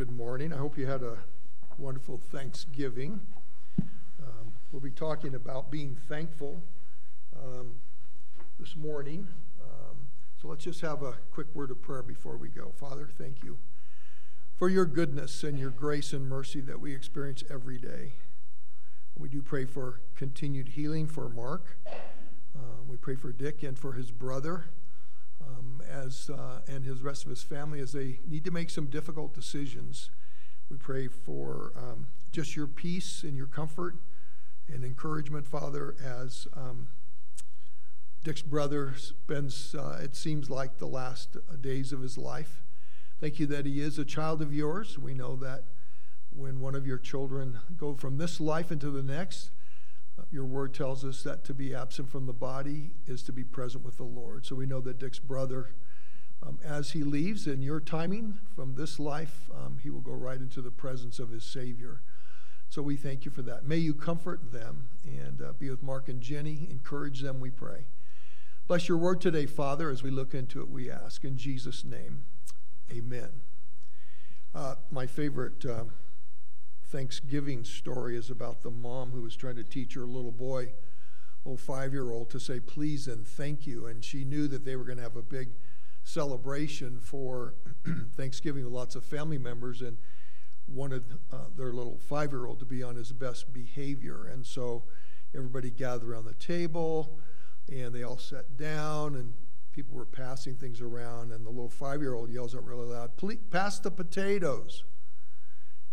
Good morning. I hope you had a wonderful Thanksgiving. Um, we'll be talking about being thankful um, this morning. Um, so let's just have a quick word of prayer before we go. Father, thank you for your goodness and your grace and mercy that we experience every day. We do pray for continued healing for Mark. Um, we pray for Dick and for his brother um, as uh, and his rest of his family as they need to make some difficult decisions. We pray for um, just your peace and your comfort and encouragement, Father, as um, Dick's brother spends, uh, it seems like, the last days of his life. Thank you that he is a child of yours. We know that when one of your children go from this life into the next, your word tells us that to be absent from the body is to be present with the Lord. So we know that Dick's brother, um, as he leaves in your timing from this life, um, he will go right into the presence of his Savior. So we thank you for that. May you comfort them and uh, be with Mark and Jenny. Encourage them, we pray. Bless your word today, Father, as we look into it, we ask. In Jesus' name, amen. Uh, my favorite. Uh, Thanksgiving story is about the mom who was trying to teach her little boy, old five year old, to say please and thank you. And she knew that they were going to have a big celebration for Thanksgiving with lots of family members and wanted uh, their little five year old to be on his best behavior. And so everybody gathered around the table and they all sat down and people were passing things around. And the little five year old yells out really loud, "Please Pass the potatoes.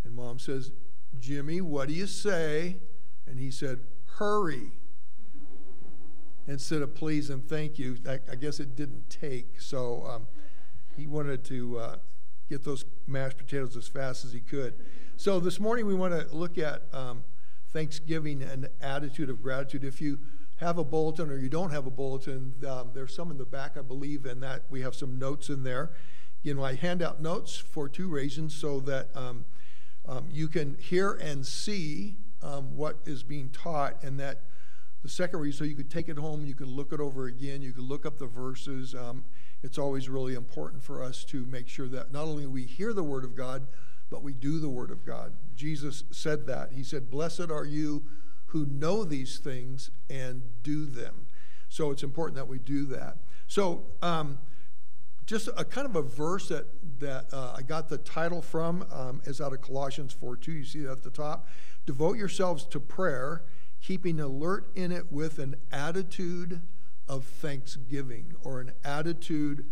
And mom says, Jimmy, what do you say? And he said, Hurry. Instead of please and thank you, I, guess it didn't take. So um, he wanted to uh, get those mashed potatoes as fast as he could. So this morning we want to look at um, Thanksgiving and attitude of gratitude. If you have a bulletin or you don't have a bulletin, um, there's some in the back, I believe, and that we have some notes in there. You know, I hand out notes for two reasons so that um, um, you can hear and see um, what is being taught, and that the second so you could take it home, you could look it over again, you could look up the verses. Um, it's always really important for us to make sure that not only we hear the Word of God, but we do the Word of God. Jesus said that. He said, Blessed are you who know these things and do them. So it's important that we do that. So, um, just a kind of a verse that that uh, I got the title from um, is out of Colossians 4:2. You see that at the top. Devote yourselves to prayer, keeping alert in it with an attitude of thanksgiving or an attitude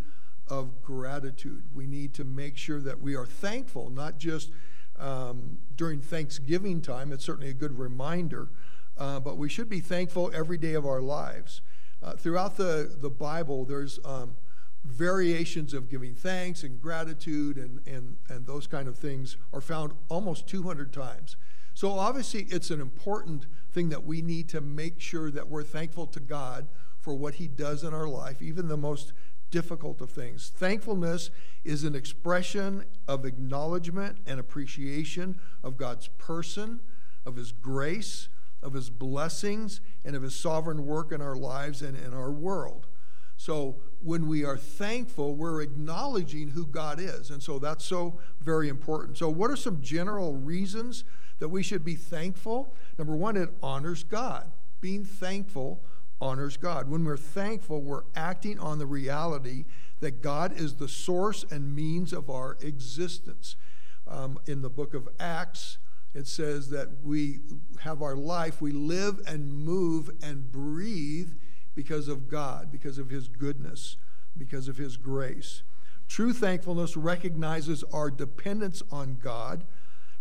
of gratitude. We need to make sure that we are thankful, not just um, during Thanksgiving time. It's certainly a good reminder, uh, but we should be thankful every day of our lives. Uh, throughout the, the Bible, there's um, variations of giving thanks and gratitude and, and, and those kind of things are found almost 200 times. So, obviously, it's an important thing that we need to make sure that we're thankful to God for what He does in our life, even the most difficult of things. Thankfulness is an expression of acknowledgement and appreciation of God's person, of His grace, of His blessings, and of His sovereign work in our lives and in our world. So when we are thankful, we're acknowledging who God is. And so that's so very important. So, what are some general reasons that we should be thankful? Number one, it honors God. Being thankful honors God. When we're thankful, we're acting on the reality that God is the source and means of our existence. Um, in the book of Acts, it says that we have our life, we live and move and breathe because of God, because of His goodness, because of His grace. True thankfulness recognizes our dependence on God,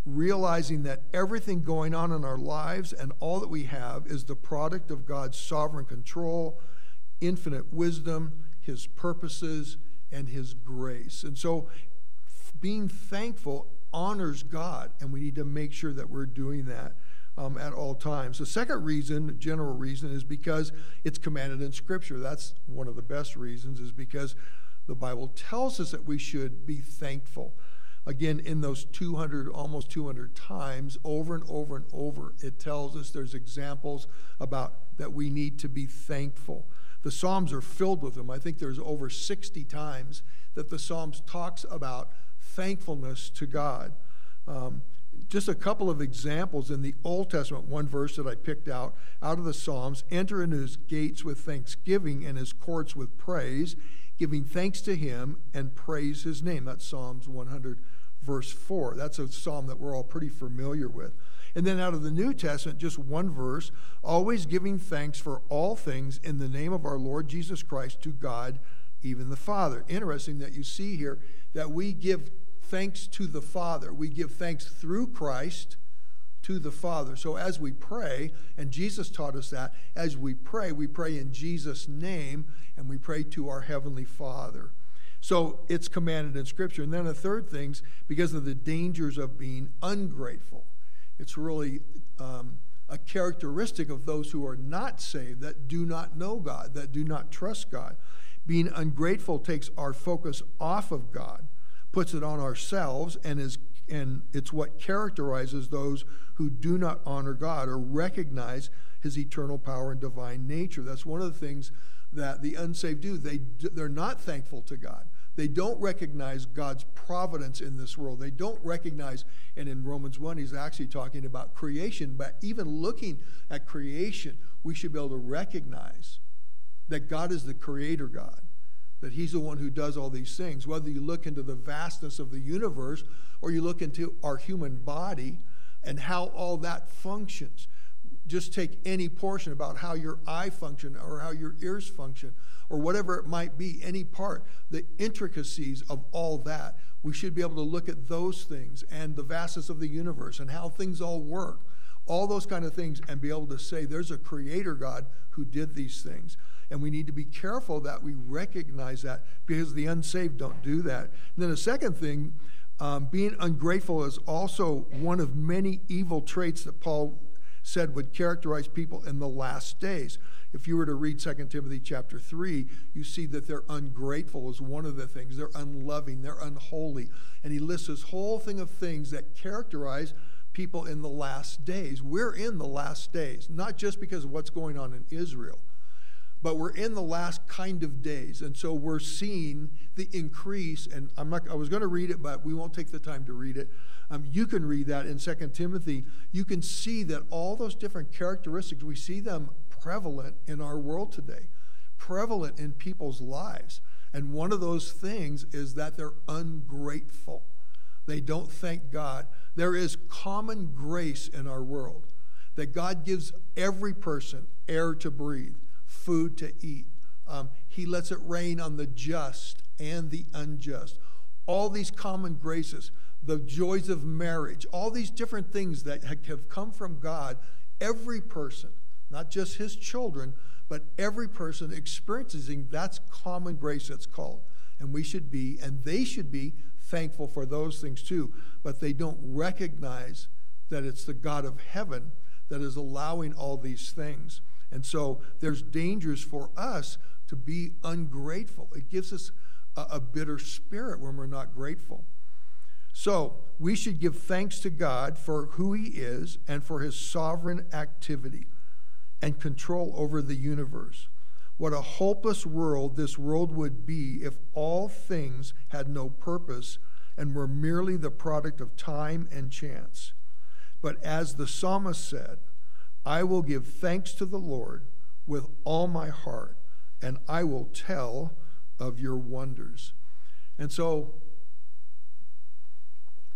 realizing that everything going on in our lives and all that we have is the product of God's sovereign control, infinite wisdom, His purposes, and His grace. And so, being thankful honors God, and we need to make sure that we're doing that um, at all times. The second reason, general reason, is because it's commanded in Scripture. That's one of the best reasons, is because the Bible tells us that we should be thankful. Again, in those 200, almost 200 times, over and over and over, it tells us there's examples about that we need to be thankful. The Psalms are filled with them. I think there's over 60 times that the Psalms talks about thankfulness to God. Um, just a couple of examples in the Old Testament, one verse that I picked out out of the Psalms enter into his gates with thanksgiving and his courts with praise, giving thanks to him and praise his name. That's Psalms 100, verse 4. That's a psalm that we're all pretty familiar with. And then out of the New Testament, just one verse always giving thanks for all things in the name of our Lord Jesus Christ to God, even the Father. Interesting that you see here that we give thanks to the Father. We give thanks through Christ to the Father. So as we pray, and Jesus taught us that, as we pray, we pray in Jesus' name and we pray to our Heavenly Father. So it's commanded in Scripture. And then the third thing's because of the dangers of being ungrateful. It's really um, a characteristic of those who are not saved, that do not know God, that do not trust God. Being ungrateful takes our focus off of God puts it on ourselves and is and it's what characterizes those who do not honor God or recognize his eternal power and divine nature. That's one of the things that the unsaved do. They they're not thankful to God. They don't recognize God's providence in this world. They don't recognize, and in Romans 1, he's actually talking about creation, but even looking at creation, we should be able to recognize that God is the creator God that he's the one who does all these things. Whether you look into the vastness of the universe or you look into our human body and how all that functions. Just take any portion about how your eye function or how your ears function or whatever it might be, any part, the intricacies of all that. We should be able to look at those things and the vastness of the universe and how things all work, all those kind of things, and be able to say there's a creator God who did these things. And we need to be careful that we recognize that because the unsaved don't do that. And then the second thing, um, being ungrateful is also one of many evil traits that Paul said would characterize people in the last days. If you were to read 2 Timothy chapter 3, you see that they're ungrateful is one of the things. They're unloving, they're unholy. And he lists this whole thing of things that characterize people in the last days. We're in the last days, not just because of what's going on in Israel, but we're in the last kind of days. And so we're seeing the increase and i'm not i was going to read it but we won't take the time to read it. Um, you can read that in 2 timothy. You can see that all those different characteristics we see them prevalent in our world today prevalent in people's lives. And one of those things is that they're ungrateful they don't thank god there is common grace in our world that god gives every person air to breathe food to eat. Um, he lets it rain on the just and the unjust. All these common graces, the joys of marriage, all these different things that have come from God, every person, not just his children, but every person experiencing that's common grace, it's called. And we should be, and they should be, thankful for those things too. But they don't recognize that it's the God of heaven that is allowing all these things. And so there's dangers for us to be ungrateful. It gives us a, a bitter spirit when we're not grateful. So we should give thanks to God for who He is and for His sovereign activity and control over the universe. What a hopeless world this world would be if all things had no purpose and were merely the product of time and chance. But as the psalmist said, I will give thanks to the Lord with all my heart, and I will tell of your wonders. And so,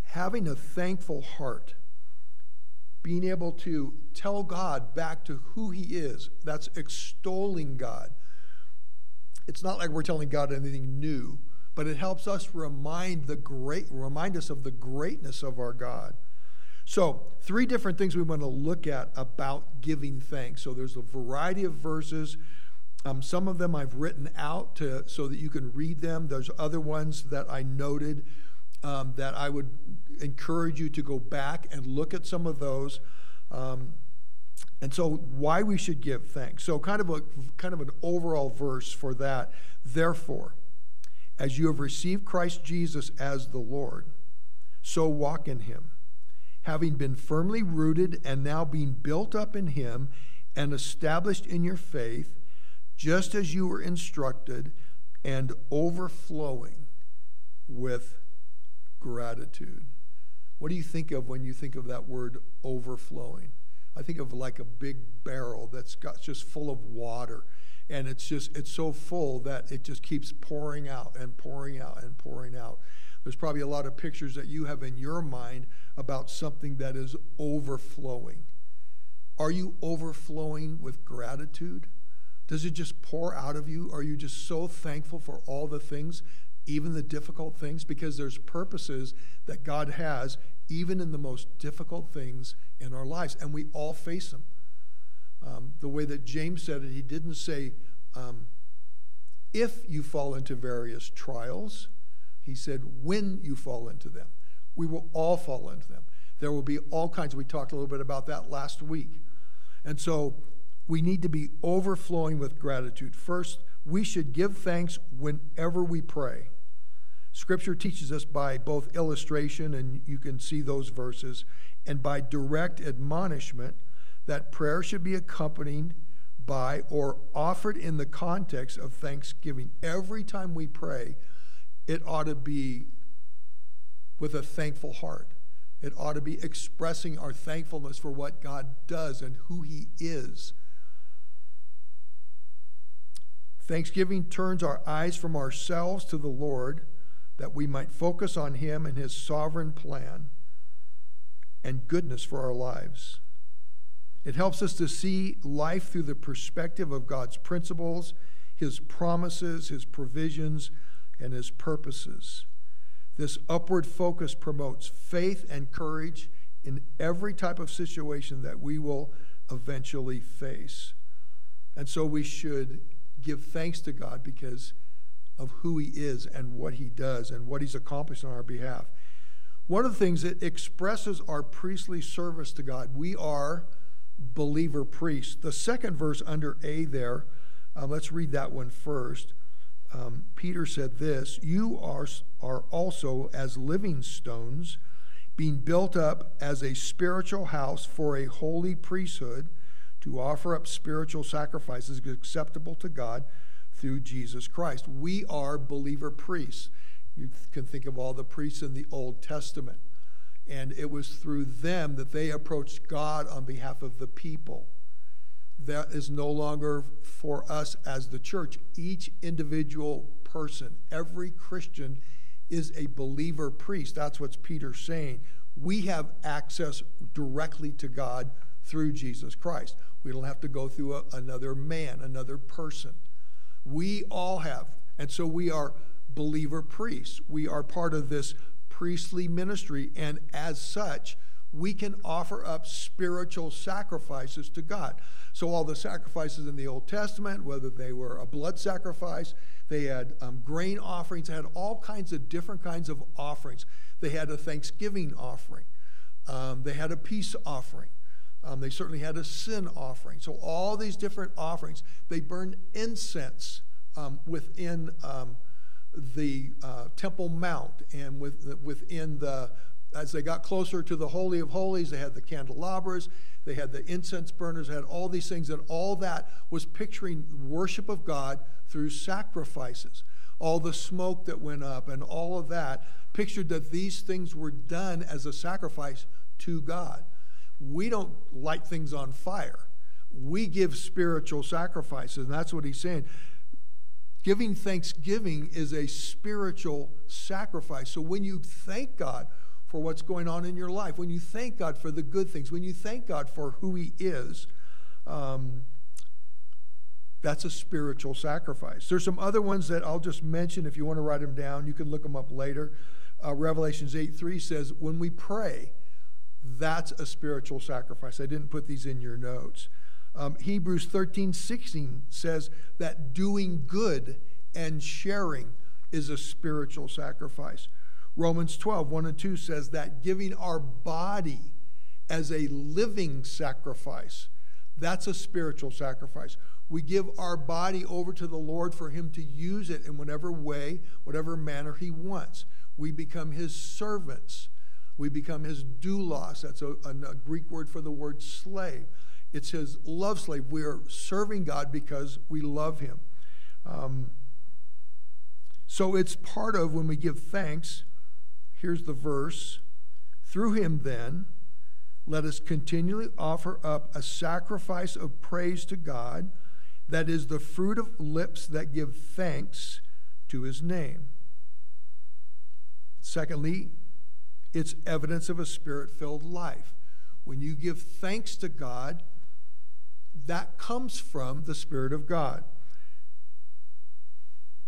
having a thankful heart, being able to tell God back to who He is, that's extolling God. It's not like we're telling God anything new, but it helps us remind the great remind us of the greatness of our God. So, three different things we want to look at about giving thanks. So, there's a variety of verses. Um, some of them I've written out to, so that you can read them. There's other ones that I noted um, that I would encourage you to go back and look at some of those. Um, and so, why we should give thanks. So, kind of a kind of an overall verse for that. Therefore, as you have received Christ Jesus as the Lord, so walk in Him having been firmly rooted and now being built up in Him and established in your faith, just as you were instructed, and overflowing with gratitude. What do you think of when you think of that word overflowing? I think of like a big barrel that's got just full of water. And it's just, it's so full that it just keeps pouring out and pouring out and pouring out. There's probably a lot of pictures that you have in your mind about something that is overflowing. Are you overflowing with gratitude? Does it just pour out of you? Are you just so thankful for all the things, even the difficult things? Because there's purposes that God has, even in the most difficult things in our lives, and we all face them. Um, the way that James said it, he didn't say, um, if you fall into various trials, he said, when you fall into them. We will all fall into them. There will be all kinds. We talked a little bit about that last week. And so we need to be overflowing with gratitude. First, we should give thanks whenever we pray. Scripture teaches us by both illustration, and you can see those verses, and by direct admonishment that prayer should be accompanied by or offered in the context of thanksgiving. Every time we pray, it ought to be with a thankful heart. It ought to be expressing our thankfulness for what God does and who He is. Thanksgiving turns our eyes from ourselves to the Lord that we might focus on Him and His sovereign plan and goodness for our lives. It helps us to see life through the perspective of God's principles, His promises, His provisions, and His purposes. This upward focus promotes faith and courage in every type of situation that we will eventually face. And so we should give thanks to God because of who He is and what He does and what He's accomplished on our behalf. One of the things that expresses our priestly service to God, we are believer priests. The second verse under A there, uh, let's read that one first. Um, Peter said this You are, are also as living stones, being built up as a spiritual house for a holy priesthood to offer up spiritual sacrifices acceptable to God through Jesus Christ. We are believer priests. You can think of all the priests in the Old Testament. And it was through them that they approached God on behalf of the people. That is no longer for us as the church. Each individual person, every Christian, is a believer priest. That's what Peter's saying. We have access directly to God through Jesus Christ. We don't have to go through a, another man, another person. We all have. And so we are believer priests. We are part of this priestly ministry, and as such, we can offer up spiritual sacrifices to God. So, all the sacrifices in the Old Testament, whether they were a blood sacrifice, they had um, grain offerings, they had all kinds of different kinds of offerings. They had a thanksgiving offering, um, they had a peace offering. Um, they certainly had a sin offering. So, all these different offerings, they burned incense um, within um, the uh, Temple Mount and with, within the, as they got closer to the Holy of Holies, they had the candelabras, they had the incense burners, had all these things, and all that was picturing worship of God through sacrifices. All the smoke that went up and all of that pictured that these things were done as a sacrifice to God. We don't light things on fire. We give spiritual sacrifices, and that's what he's saying. Giving thanksgiving is a spiritual sacrifice. So when you thank God for what's going on in your life, when you thank God for the good things, when you thank God for who He is, um, that's a spiritual sacrifice. There's some other ones that I'll just mention if you want to write them down. You can look them up later. Uh, Revelations 8 3 says, When we pray, that's a spiritual sacrifice. I didn't put these in your notes. Um, Hebrews 13, 16 says that doing good and sharing is a spiritual sacrifice. Romans 12, 1 and 2 says that giving our body as a living sacrifice, that's a spiritual sacrifice. We give our body over to the Lord for Him to use it in whatever way, whatever manner He wants. We become His servants. We become His doulos. That's a, a Greek word for the word slave. It's his love slave. We are serving God because we love him. Um, so it's part of when we give thanks. Here's the verse Through him, then, let us continually offer up a sacrifice of praise to God that is the fruit of lips that give thanks to his name. Secondly, it's evidence of a spirit filled life. When you give thanks to God, that comes from the Spirit of God.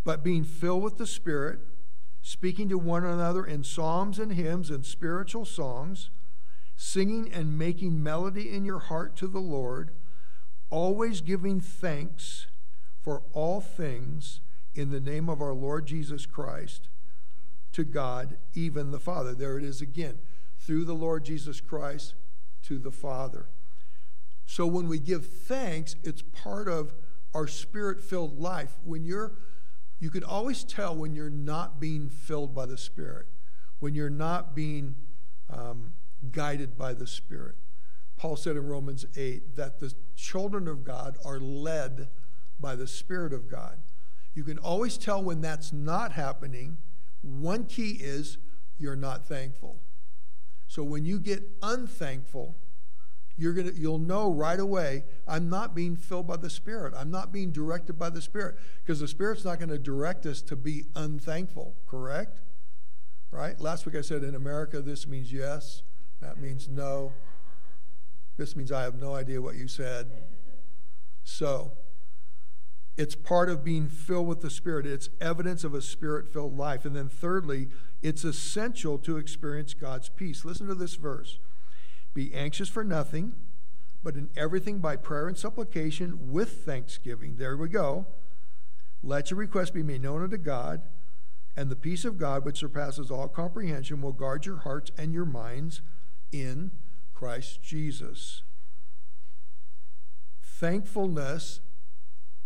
But being filled with the Spirit, speaking to one another in psalms and hymns and spiritual songs, singing and making melody in your heart to the Lord, always giving thanks for all things in the name of our Lord Jesus Christ to God, even the Father. There it is again. Through the Lord Jesus Christ to the Father. So when we give thanks, it's part of our spirit filled life. When you're, you can always tell when you're not being filled by the Spirit, when you're not being um, guided by the Spirit. Paul said in Romans 8 that the children of God are led by the Spirit of God. You can always tell when that's not happening. One key is you're not thankful. So when you get unthankful, you're gonna you'll know right away i'm not being filled by the spirit. I'm not being directed by the spirit because the spirit's not going to direct us to be unthankful correct? Right? Last week i said in america this means yes that means no. This means i have no idea what you said. So it's part of being filled with the Spirit. It's evidence of a spirit filled life. And then, thirdly, it's essential to experience God's peace. Listen to this verse Be anxious for nothing, but in everything by prayer and supplication with thanksgiving. There we go. Let your requests be made known unto God, and the peace of God, which surpasses all comprehension, will guard your hearts and your minds in Christ Jesus. Thankfulness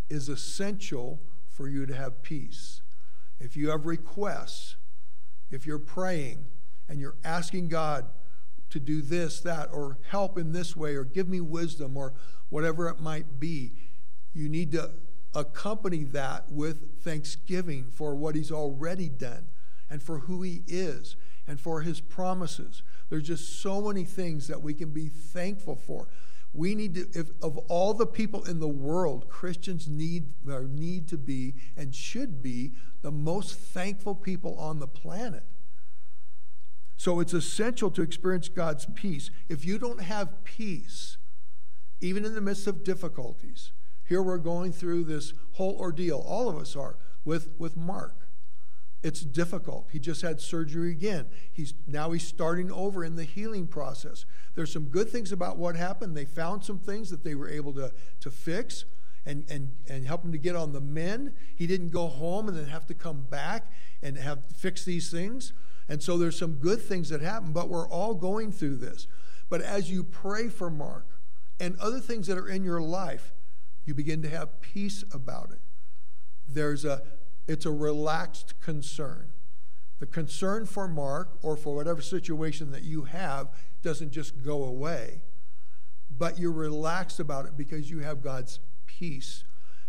is essential for you to have peace. If you have requests, if you're praying and you're asking God to do this, that, or help in this way, or give me wisdom, or whatever it might be, you need to accompany that with thanksgiving for what He's already done and for who He is and for His promises. There's just so many things that we can be thankful for we need to if of all the people in the world christians need need to be and should be the most thankful people on the planet. So it's essential to experience god's peace. If you don't have peace even in the midst of difficulties here we're going through this whole ordeal all of us are with with mark it's difficult. He just had surgery again. He's now he's starting over in the healing process. There's some good things about what happened. They found some things that they were able to, to fix and, and, and help him to get on the mend. He didn't go home and then have to come back and have fix these things. And so there's some good things that happen, but we're all going through this. But as you pray for Mark and other things that are in your life, you begin to have peace about it. There's a it's a relaxed concern. The concern for Mark or for whatever situation that you have doesn't just go away, but you're relaxed about it because you have God's peace,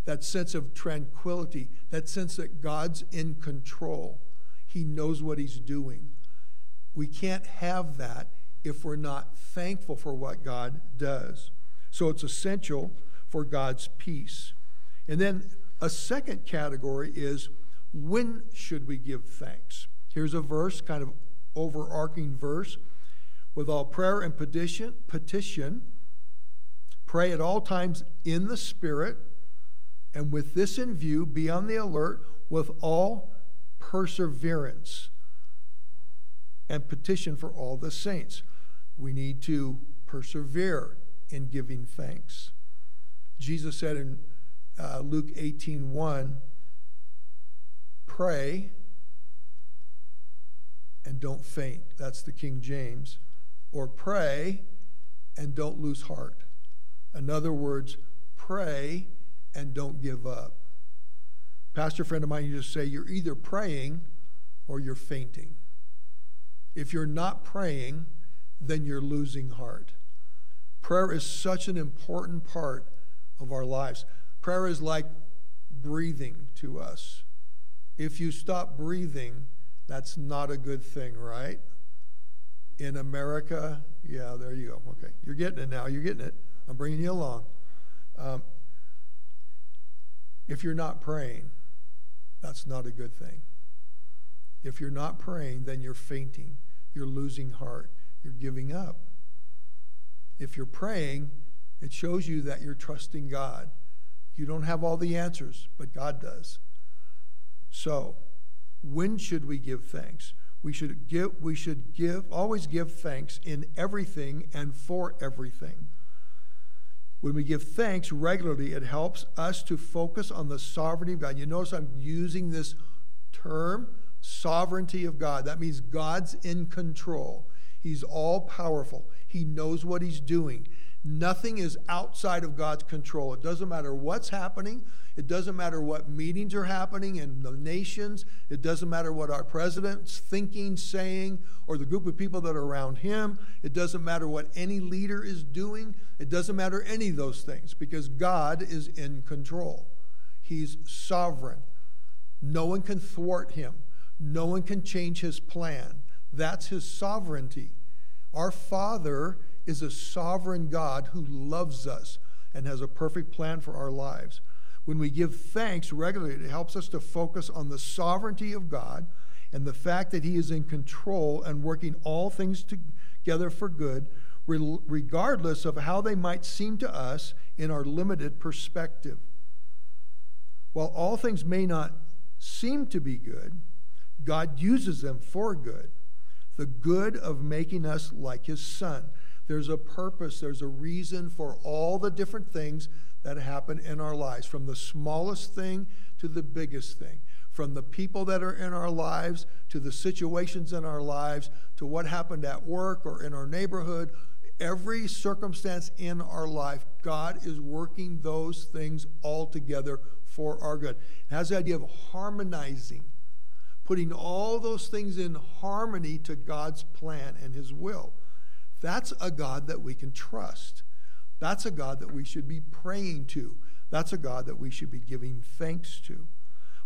that sense of tranquility, that sense that God's in control. He knows what He's doing. We can't have that if we're not thankful for what God does. So it's essential for God's peace. And then a second category is when should we give thanks? Here's a verse, kind of overarching verse. With all prayer and petition, petition, pray at all times in the Spirit, and with this in view, be on the alert with all perseverance and petition for all the saints. We need to persevere in giving thanks. Jesus said in uh, Luke 18 1, pray and don't faint. That's the King James. Or pray and don't lose heart. In other words, pray and don't give up. Pastor friend of mine used to say, You're either praying or you're fainting. If you're not praying, then you're losing heart. Prayer is such an important part of our lives. Prayer is like breathing to us. If you stop breathing, that's not a good thing, right? in America. Yeah, there you go. Okay, you're getting it now. You're getting it. I'm bringing you along. Um, if you're not praying, that's not a good thing. If you're not praying, then you're fainting, you're losing heart, you're giving up. If you're praying, it shows you that you're trusting God. You don't have all the answers, but God does. So, when should we give thanks? We should give we should give always give thanks in everything and for everything. When we give thanks regularly, it helps us to focus on the sovereignty of God. You notice I'm using this term, sovereignty of God. That means God's in control. He's all powerful. He knows what he's doing. Nothing is outside of God's control. It doesn't matter what's happening. It doesn't matter what meetings are happening in the nations. It doesn't matter what our president's thinking, saying, or the group of people that are around him. It doesn't matter what any leader is doing. It doesn't matter any of those things because God is in control. He's sovereign. No one can thwart him, no one can change his plan. That's his sovereignty. Our Father is a sovereign God who loves us and has a perfect plan for our lives. When we give thanks regularly, it helps us to focus on the sovereignty of God and the fact that He is in control and working all things together for good, regardless of how they might seem to us in our limited perspective. While all things may not seem to be good, God uses them for good, the good of making us like His Son. There's a purpose, there's a reason for all the different things that happen in our lives, from the smallest thing to the biggest thing, from the people that are in our lives to the situations in our lives to what happened at work or in our neighborhood. Every circumstance in our life, God is working those things all together for our good. It has the idea of harmonizing, putting all those things in harmony to God's plan and His will. That's a God that we can trust. That's a God that we should be praying to. That's a God that we should be giving thanks to.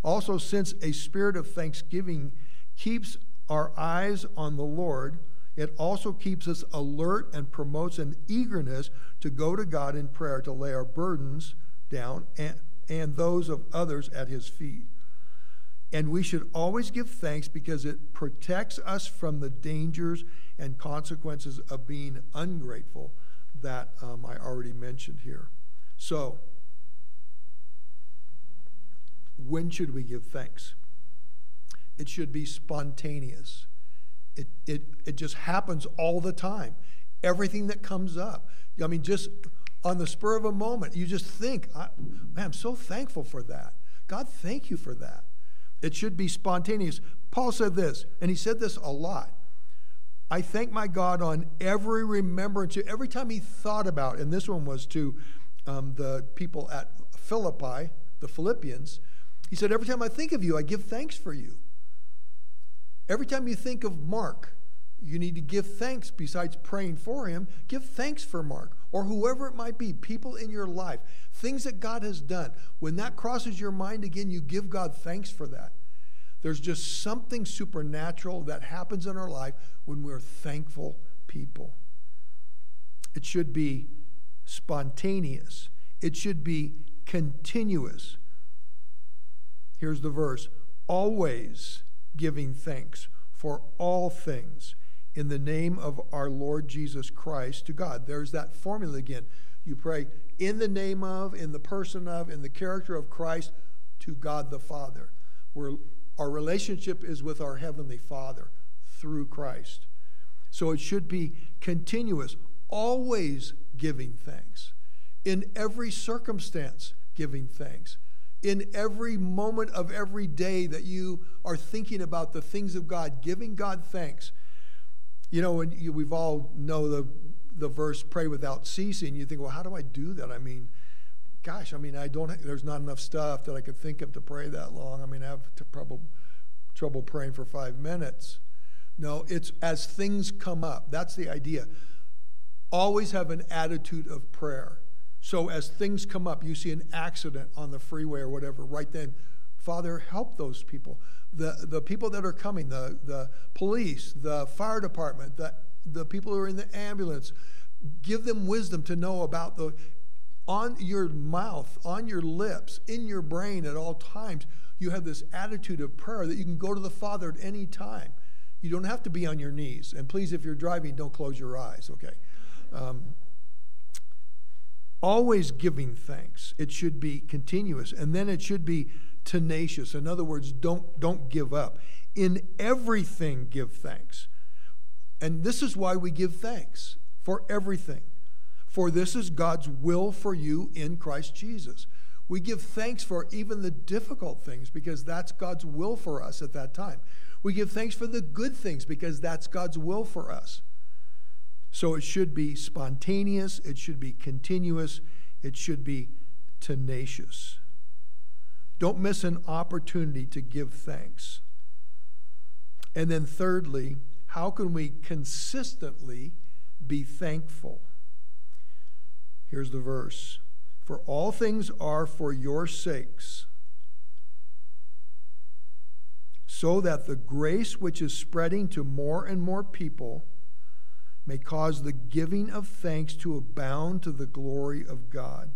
Also, since a spirit of thanksgiving keeps our eyes on the Lord, it also keeps us alert and promotes an eagerness to go to God in prayer to lay our burdens down and, and those of others at His feet. And we should always give thanks because it protects us from the dangers and consequences of being ungrateful that um, I already mentioned here. So, when should we give thanks? It should be spontaneous. It, it, it just happens all the time. Everything that comes up. I mean, just on the spur of a moment, you just think, man, I'm so thankful for that. God, thank you for that. It should be spontaneous. Paul said this, and he said this a lot. I thank my God on every remembrance, every time he thought about, and this one was to um, the people at Philippi, the Philippians. He said, Every time I think of you, I give thanks for you. Every time you think of Mark, you need to give thanks besides praying for him. Give thanks for Mark or whoever it might be, people in your life, things that God has done. When that crosses your mind again, you give God thanks for that. There's just something supernatural that happens in our life when we're thankful people. It should be spontaneous, it should be continuous. Here's the verse always giving thanks for all things in the name of our Lord Jesus Christ to God. There's that formula again. You pray in the name of, in the person of, in the character of Christ to God the Father. Where our relationship is with our Heavenly Father through Christ. So it should be continuous, always giving thanks, in every circumstance, giving thanks, in every moment of every day that you are thinking about the things of God, giving God thanks you know, and you, we've all know the the verse "pray without ceasing." You think, well, how do I do that? I mean, gosh, I mean, I don't. There's not enough stuff that I could think of to pray that long. I mean, I have trouble trouble praying for five minutes. No, it's as things come up. That's the idea. Always have an attitude of prayer. So as things come up, you see an accident on the freeway or whatever, right then, Father, help those people the, the people that are coming, the, the police, the fire department, the the people who are in the ambulance. Give them wisdom to know about the on your mouth, on your lips, in your brain at all times. You have this attitude of prayer that you can go to the Father at any time. You don't have to be on your knees. And please, if you're driving, don't close your eyes, okay? Um, always giving thanks. It should be continuous. And then it should be tenacious. In other words, don't, don't give up. In everything, give thanks. And this is why we give thanks for everything. For this is God's will for you in Christ Jesus. We give thanks for even the difficult things because that's God's will for us at that time. We give thanks for the good things because that's God's will for us. So it should be spontaneous, it should be continuous, it should be tenacious. Don't miss an opportunity to give thanks. And then, thirdly, how can we consistently be thankful? Here's the verse For all things are for your sakes so that the grace which is spreading to more and more people may cause the giving of thanks to abound to the glory of God.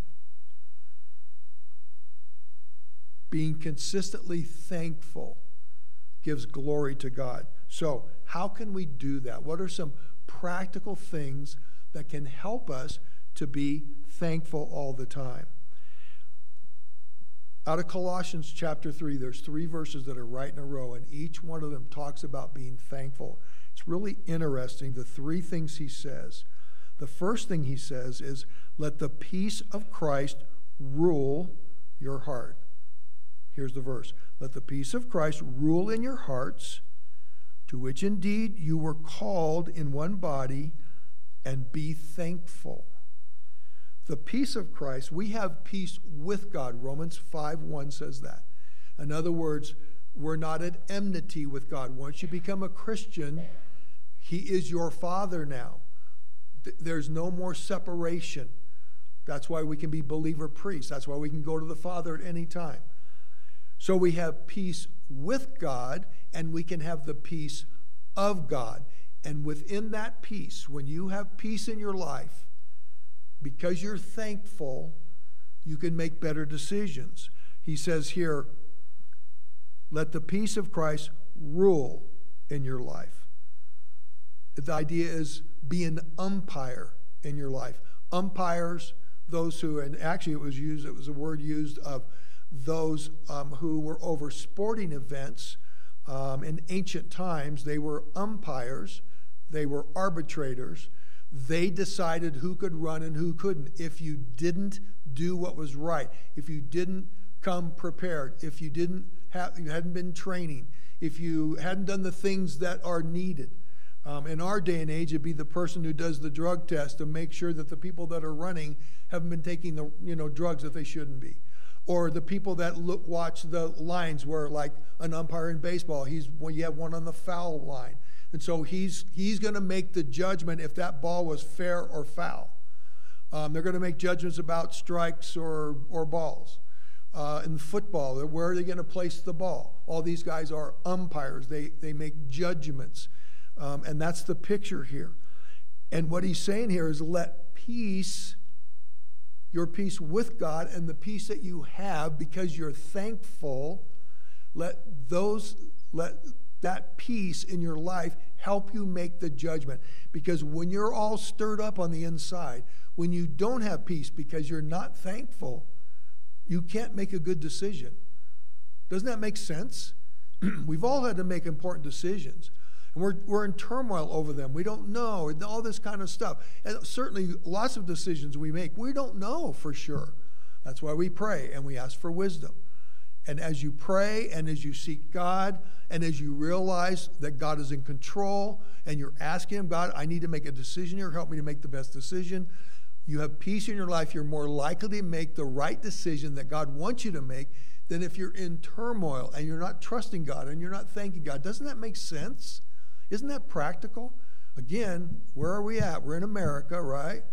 Being consistently thankful gives glory to God. So, how can we do that? What are some practical things that can help us to be thankful all the time? Out of Colossians chapter 3, there's three verses that are right in a row, and each one of them talks about being thankful. It's really interesting, the three things he says. The first thing he says is, Let the peace of Christ rule your heart. Here's the verse Let the peace of Christ rule in your hearts, to which indeed you were called in one body, and be thankful the peace of Christ, we have peace with God. Romans 5 1 says that. In other words, we're not at enmity with God. Once you become a Christian, He is your Father now. There's no more separation. That's why we can be believer priests. That's why we can go to the Father at any time. So we have peace with God, and we can have the peace of God. And within that peace, when you have peace in your life, because you're thankful, you can make better decisions. He says here, let the peace of Christ rule in your life. The idea is be an umpire in your life. Umpires, those who, and actually it was used, it was a word used of those um, who were over sporting events um, in ancient times. They were umpires, they were arbitrators, they decided who could run and who couldn't. If you didn't do what was right, if you didn't come prepared, if you didn't have, you hadn't been training, if you hadn't done the things that are needed. Um, in our day and age, it'd be the person who does the drug test to make sure that the people that are running haven't been taking the you know drugs that they shouldn't be, or the people that look watch the lines where like an umpire in baseball, he's well, you have one on the foul line and so he's, he's going to make the judgment if that ball was fair or foul. Um, they're going to make judgments about strikes or, or balls. Uh, in football, where are they going to place the ball? All these guys are umpires, they, they make judgments. Um, and that's the picture here. And what he's saying here is let peace, your peace with God, and the peace that you have because you're thankful, let those, let that peace in your life help you make the judgment. Because when you're all stirred up on the inside, when you don't have peace because you're not thankful, you can't make a good decision. Doesn't that make sense? We've all had to make important decisions. And we're, we're in turmoil over them. We don't know, all this kind of stuff. And certainly, lots of decisions we make, we don't know for sure. That's why we pray and we ask for wisdom. And as you pray and as you seek God and as you realize that God is in control and you're asking Him, God, I need to make a decision here, help me to make the best decision. You have peace in your life, you're more likely to make the right decision that God wants you to make than if you're in turmoil and you're not trusting God and you're not thanking God. Doesn't that make sense? Isn't that practical? Again, where are we at? We're in America, right?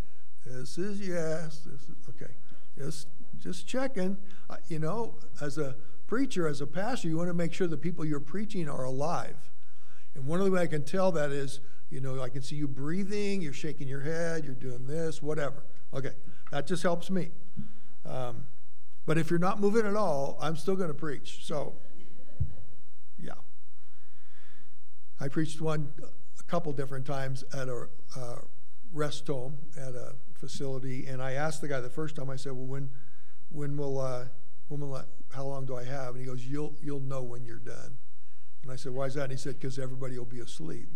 This is yes. This is okay. Just just checking. Uh, you know, as a preacher, as a pastor, you want to make sure the people you're preaching are alive. And one of the ways I can tell that is, You know, I can see you breathing, you're shaking your head, you're doing this, whatever. Okay, that just helps me. Um, but if you're not moving at all, I'm still going to preach. So, yeah. I preached one a couple different times at a uh, rest home at a facility, and I asked the guy the first time. I said, "Well, when, when will, uh, when will, I, how long do I have?" And he goes, "You'll, you'll know when you're done." And I said, "Why is that?" And he said, "Because everybody will be asleep."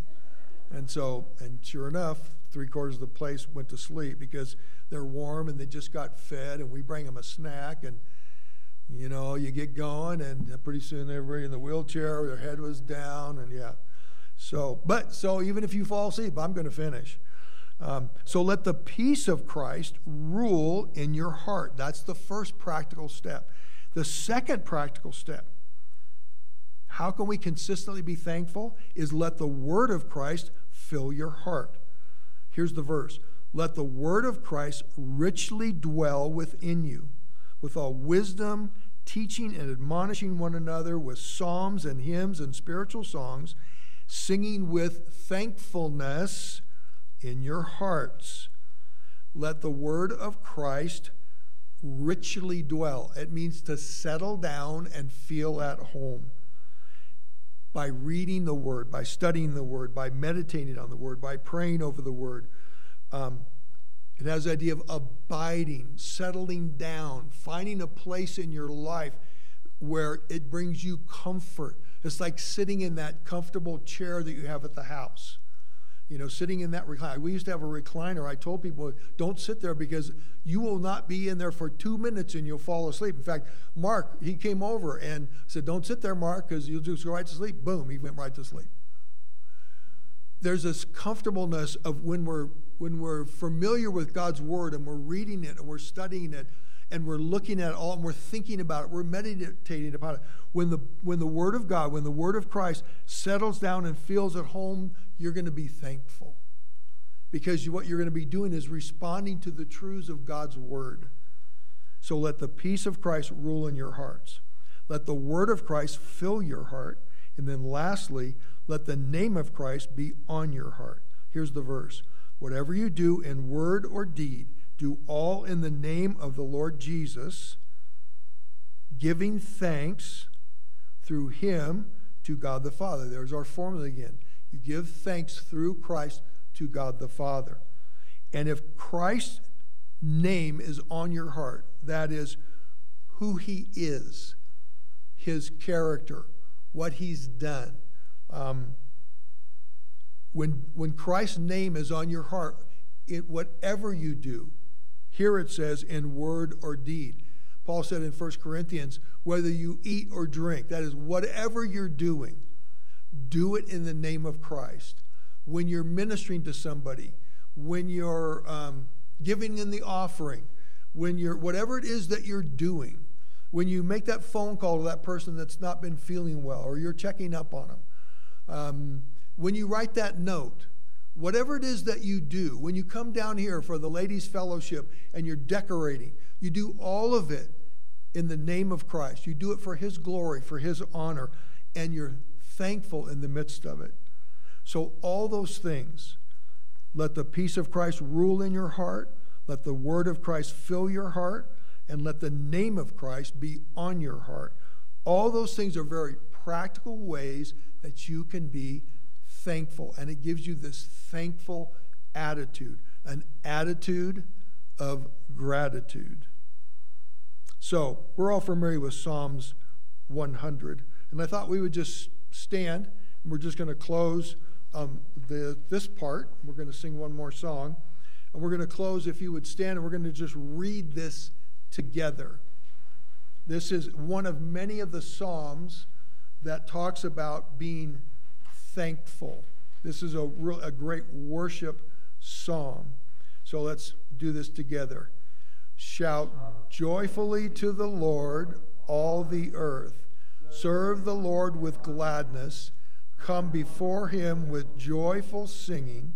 And so, and sure enough, three quarters of the place went to sleep because they're warm and they just got fed, and we bring them a snack, and you know, you get going, and pretty soon everybody in the wheelchair, their head was down, and yeah. So, but so even if you fall asleep, I'm going to finish. Um, so let the peace of Christ rule in your heart. That's the first practical step. The second practical step, how can we consistently be thankful? Is let the word of Christ fill your heart. Here's the verse Let the word of Christ richly dwell within you, with all wisdom, teaching and admonishing one another with psalms and hymns and spiritual songs, singing with thankfulness in your hearts. Let the word of Christ richly dwell. It means to settle down and feel at home. By reading the word, by studying the word, by meditating on the word, by praying over the word. Um, it has the idea of abiding, settling down, finding a place in your life where it brings you comfort. It's like sitting in that comfortable chair that you have at the house you know, sitting in that recliner. We used to have a recliner. I told people, don't sit there because you will not be in there for two minutes and you'll fall asleep. In fact, Mark, he came over and said, don't sit there, Mark, because you'll just go right to sleep. Boom, he went right to sleep. There's this comfortableness of when we're when we're familiar with God's word and we're reading it and we're studying it and we're looking at it all and we're thinking about it, we're meditating upon it. When the when the word of God, when the word of Christ settles down and feels at home, you're going to be thankful. Because what you're going to be doing is responding to the truths of God's word. So let the peace of Christ rule in your hearts. Let the word of Christ fill your heart. And then lastly, let the name of Christ be on your heart. Here's the verse Whatever you do in word or deed, do all in the name of the Lord Jesus, giving thanks through him to God the Father. There's our formula again. You give thanks through Christ to God the Father. And if Christ's name is on your heart, that is who he is, his character, what he's done. Um, when, when Christ's name is on your heart, it, whatever you do, here it says, in word or deed. Paul said in 1 Corinthians, whether you eat or drink, that is, whatever you're doing, do it in the name of Christ. When you're ministering to somebody, when you're um, giving in the offering, when you're, whatever it is that you're doing, when you make that phone call to that person that's not been feeling well, or you're checking up on them, um, when you write that note, whatever it is that you do, when you come down here for the ladies' fellowship and you're decorating, you do all of it in the name of Christ. You do it for His glory, for His honor, and you're thankful in the midst of it. So, all those things, let the peace of Christ rule in your heart, let the word of Christ fill your heart, and let the name of Christ be on your heart. All those things are very practical ways that you can be thankful. And it gives you this thankful attitude, an attitude of gratitude. So, we're all familiar with Psalms 100. And I thought we would just stand and we're just going to close um, the, this part. We're going to sing one more song. And we're going to close, if you would stand, and we're going to just read this together. This is one of many of the Psalms that talks about being thankful. This is a, real, a great worship psalm. So let's do this together. Shout joyfully to the Lord, all the earth. Serve the Lord with gladness. Come before him with joyful singing.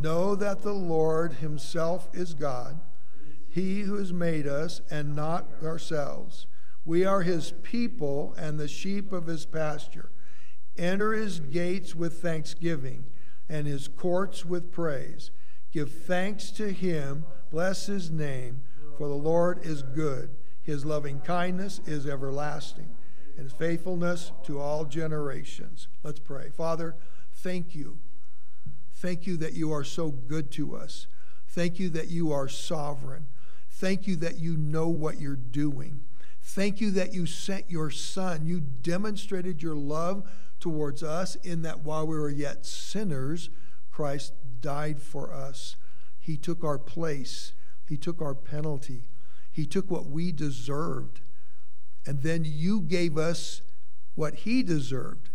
Know that the Lord himself is God, he who has made us and not ourselves. We are his people and the sheep of his pasture. Enter his gates with thanksgiving and his courts with praise. Give thanks to him, bless his name, for the Lord is good. His loving kindness is everlasting, and faithfulness to all generations. Let's pray. Father, thank you. Thank you that you are so good to us. Thank you that you are sovereign. Thank you that you know what you're doing. Thank you that you sent your son. You demonstrated your love towards us in that while we were yet sinners, Christ died for us. He took our place, He took our penalty, He took what we deserved. And then you gave us what He deserved.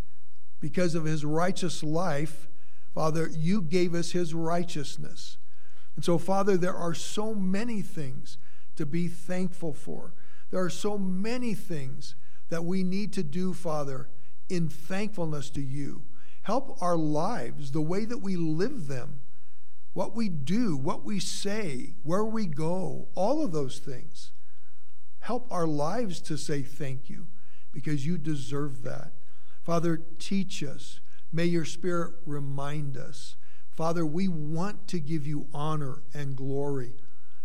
Because of His righteous life, Father, you gave us His righteousness. And so, Father, there are so many things to be thankful for. There are so many things that we need to do, Father, in thankfulness to you. Help our lives, the way that we live them, what we do, what we say, where we go, all of those things. Help our lives to say thank you because you deserve that. Father, teach us. May your Spirit remind us. Father, we want to give you honor and glory.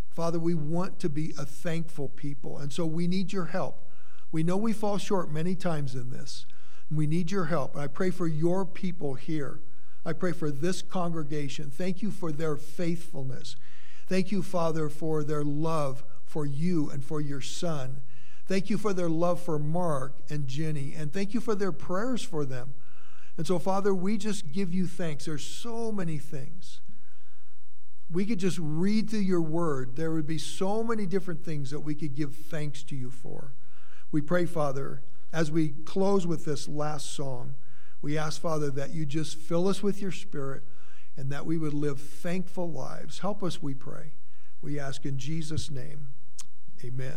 Father, we want to be a thankful people, and so we need your help. We know we fall short many times in this. We need your help. And I pray for your people here. I pray for this congregation. Thank you for their faithfulness. Thank you, Father, for their love for you and for your son. Thank you for their love for Mark and Jenny. And thank you for their prayers for them. And so, Father, we just give you thanks. There's so many things. We could just read through your word. There would be so many different things that we could give thanks to you for. We pray, Father, as we close with this last song, we ask, Father, that you just fill us with your spirit and that we would live thankful lives. Help us, we pray. We ask in Jesus' name. Amen.